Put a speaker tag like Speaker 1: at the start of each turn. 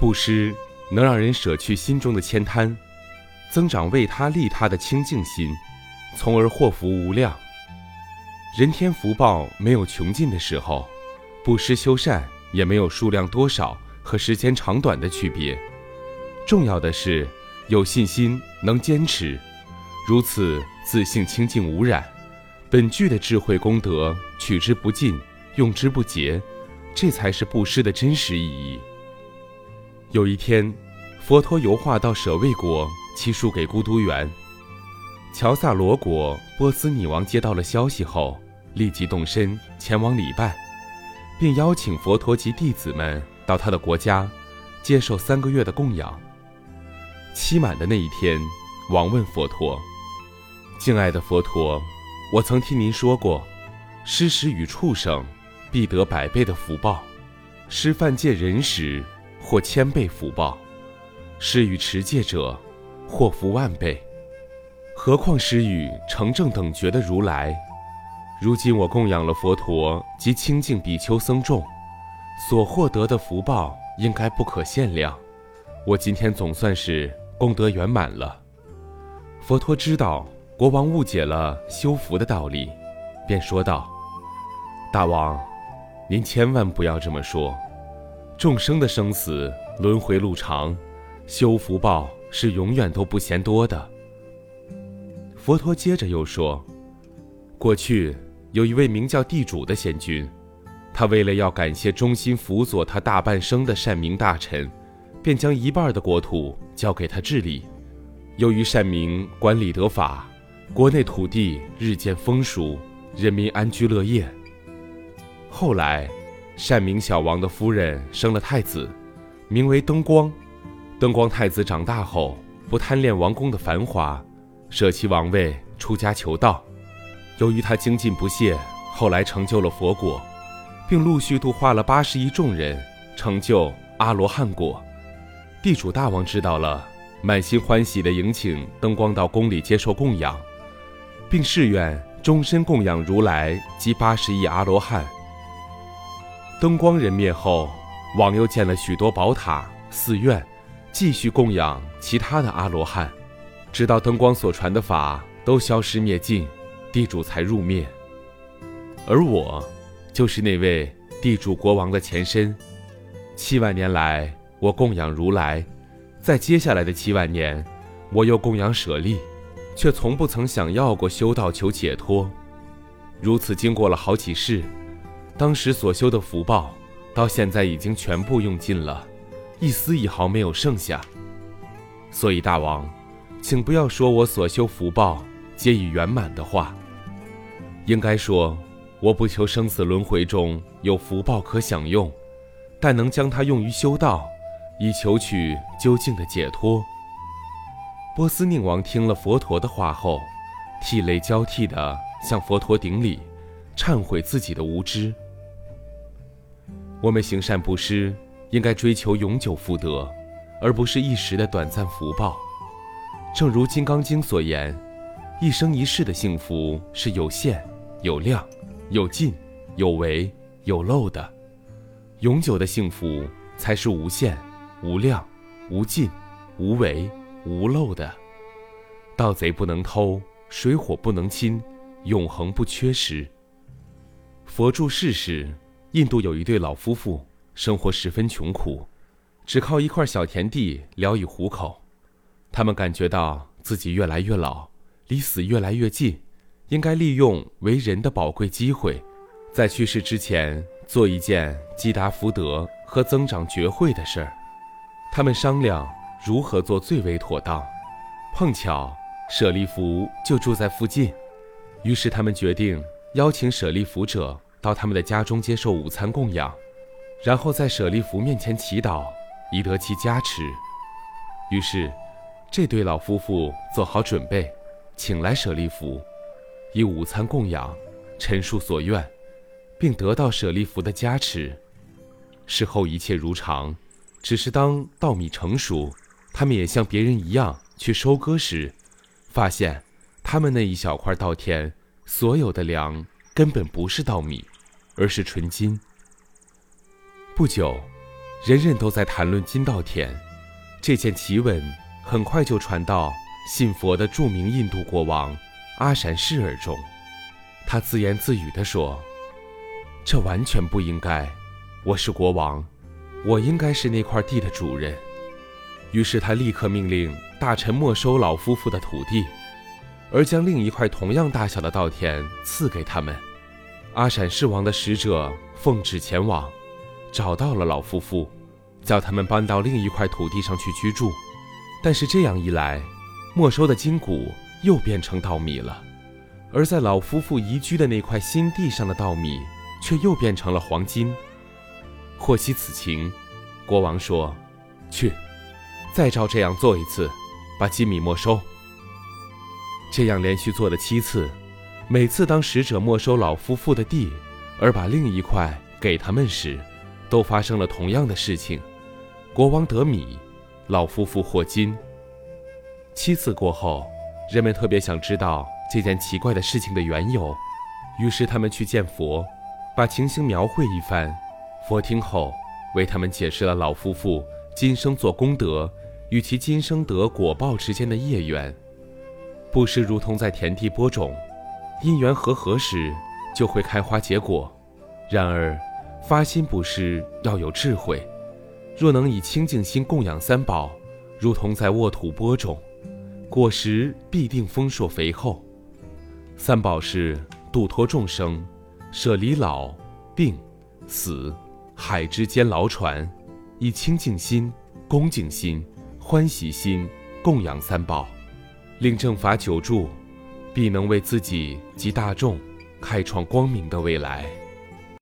Speaker 1: 布施能让人舍去心中的悭贪，增长为他利他的清净心，从而祸福无量。人天福报没有穷尽的时候，布施修善也没有数量多少和时间长短的区别。重要的是有信心，能坚持，如此自性清净无染，本具的智慧功德取之不尽，用之不竭，这才是布施的真实意义。有一天，佛陀游化到舍卫国，祈书给孤独园。乔萨罗国波斯匿王接到了消息后，立即动身前往礼拜，并邀请佛陀及弟子们到他的国家，接受三个月的供养。期满的那一天，王问佛陀：“敬爱的佛陀，我曾听您说过，施食与畜生，必得百倍的福报；施饭戒人时。”或千倍福报，施与持戒者，祸福万倍。何况施与成正等觉的如来？如今我供养了佛陀及清净比丘僧众，所获得的福报应该不可限量。我今天总算是功德圆满了。佛陀知道国王误解了修福的道理，便说道：“大王，您千万不要这么说。”众生的生死轮回路长，修福报是永远都不嫌多的。佛陀接着又说：“过去有一位名叫地主的贤君，他为了要感谢忠心辅佐他大半生的善明大臣，便将一半的国土交给他治理。由于善明管理得法，国内土地日渐丰熟，人民安居乐业。后来。”善明小王的夫人生了太子，名为灯光。灯光太子长大后，不贪恋王宫的繁华，舍弃王位，出家求道。由于他精进不懈，后来成就了佛果，并陆续度化了八十亿众人，成就阿罗汉果。地主大王知道了，满心欢喜地迎请灯光到宫里接受供养，并誓愿终身供养如来及八十亿阿罗汉。灯光人灭后，王又建了许多宝塔、寺院，继续供养其他的阿罗汉，直到灯光所传的法都消失灭尽，地主才入灭。而我，就是那位地主国王的前身。七万年来，我供养如来；在接下来的七万年，我又供养舍利，却从不曾想要过修道求解脱。如此经过了好几世。当时所修的福报，到现在已经全部用尽了，一丝一毫没有剩下。所以大王，请不要说我所修福报皆已圆满的话，应该说，我不求生死轮回中有福报可享用，但能将它用于修道，以求取究竟的解脱。波斯宁王听了佛陀的话后，涕泪交替地向佛陀顶礼，忏悔自己的无知。我们行善布施，应该追求永久福德，而不是一时的短暂福报。正如《金刚经》所言：“一生一世的幸福是有限、有量、有尽、有为、有漏的；永久的幸福才是无限、无量、无尽、无为、无漏的。盗贼不能偷，水火不能侵，永恒不缺失。佛住世时。”印度有一对老夫妇，生活十分穷苦，只靠一块小田地聊以糊口。他们感觉到自己越来越老，离死越来越近，应该利用为人的宝贵机会，在去世之前做一件积达福德和增长觉慧的事儿。他们商量如何做最为妥当。碰巧舍利弗就住在附近，于是他们决定邀请舍利弗者。到他们的家中接受午餐供养，然后在舍利弗面前祈祷，以得其加持。于是，这对老夫妇做好准备，请来舍利弗，以午餐供养，陈述所愿，并得到舍利弗的加持。事后一切如常，只是当稻米成熟，他们也像别人一样去收割时，发现他们那一小块稻田所有的粮根本不是稻米。而是纯金。不久，人人都在谈论金稻田。这件奇闻很快就传到信佛的著名印度国王阿闪氏耳中。他自言自语地说：“这完全不应该。我是国王，我应该是那块地的主人。”于是他立刻命令大臣没收老夫妇的土地，而将另一块同样大小的稻田赐给他们。阿闪氏王的使者奉旨前往，找到了老夫妇，叫他们搬到另一块土地上去居住。但是这样一来，没收的金谷又变成稻米了，而在老夫妇移居的那块新地上的稻米却又变成了黄金。获悉此情，国王说：“去。”再照这样做一次，把金米没收。这样连续做了七次，每次当使者没收老夫妇的地，而把另一块给他们时，都发生了同样的事情：国王得米，老夫妇获金。七次过后，人们特别想知道这件奇怪的事情的缘由，于是他们去见佛，把情形描绘一番。佛听后，为他们解释了老夫妇今生做功德。与其今生得果报之间的业缘，布施如同在田地播种，因缘和合时就会开花结果。然而，发心布施要有智慧，若能以清净心供养三宝，如同在沃土播种，果实必定丰硕肥厚。三宝是度脱众生，舍离老、病、死、海之间牢船，以清净心、恭敬心。欢喜心供养三宝，令正法久住，必能为自己及大众开创光明的未来。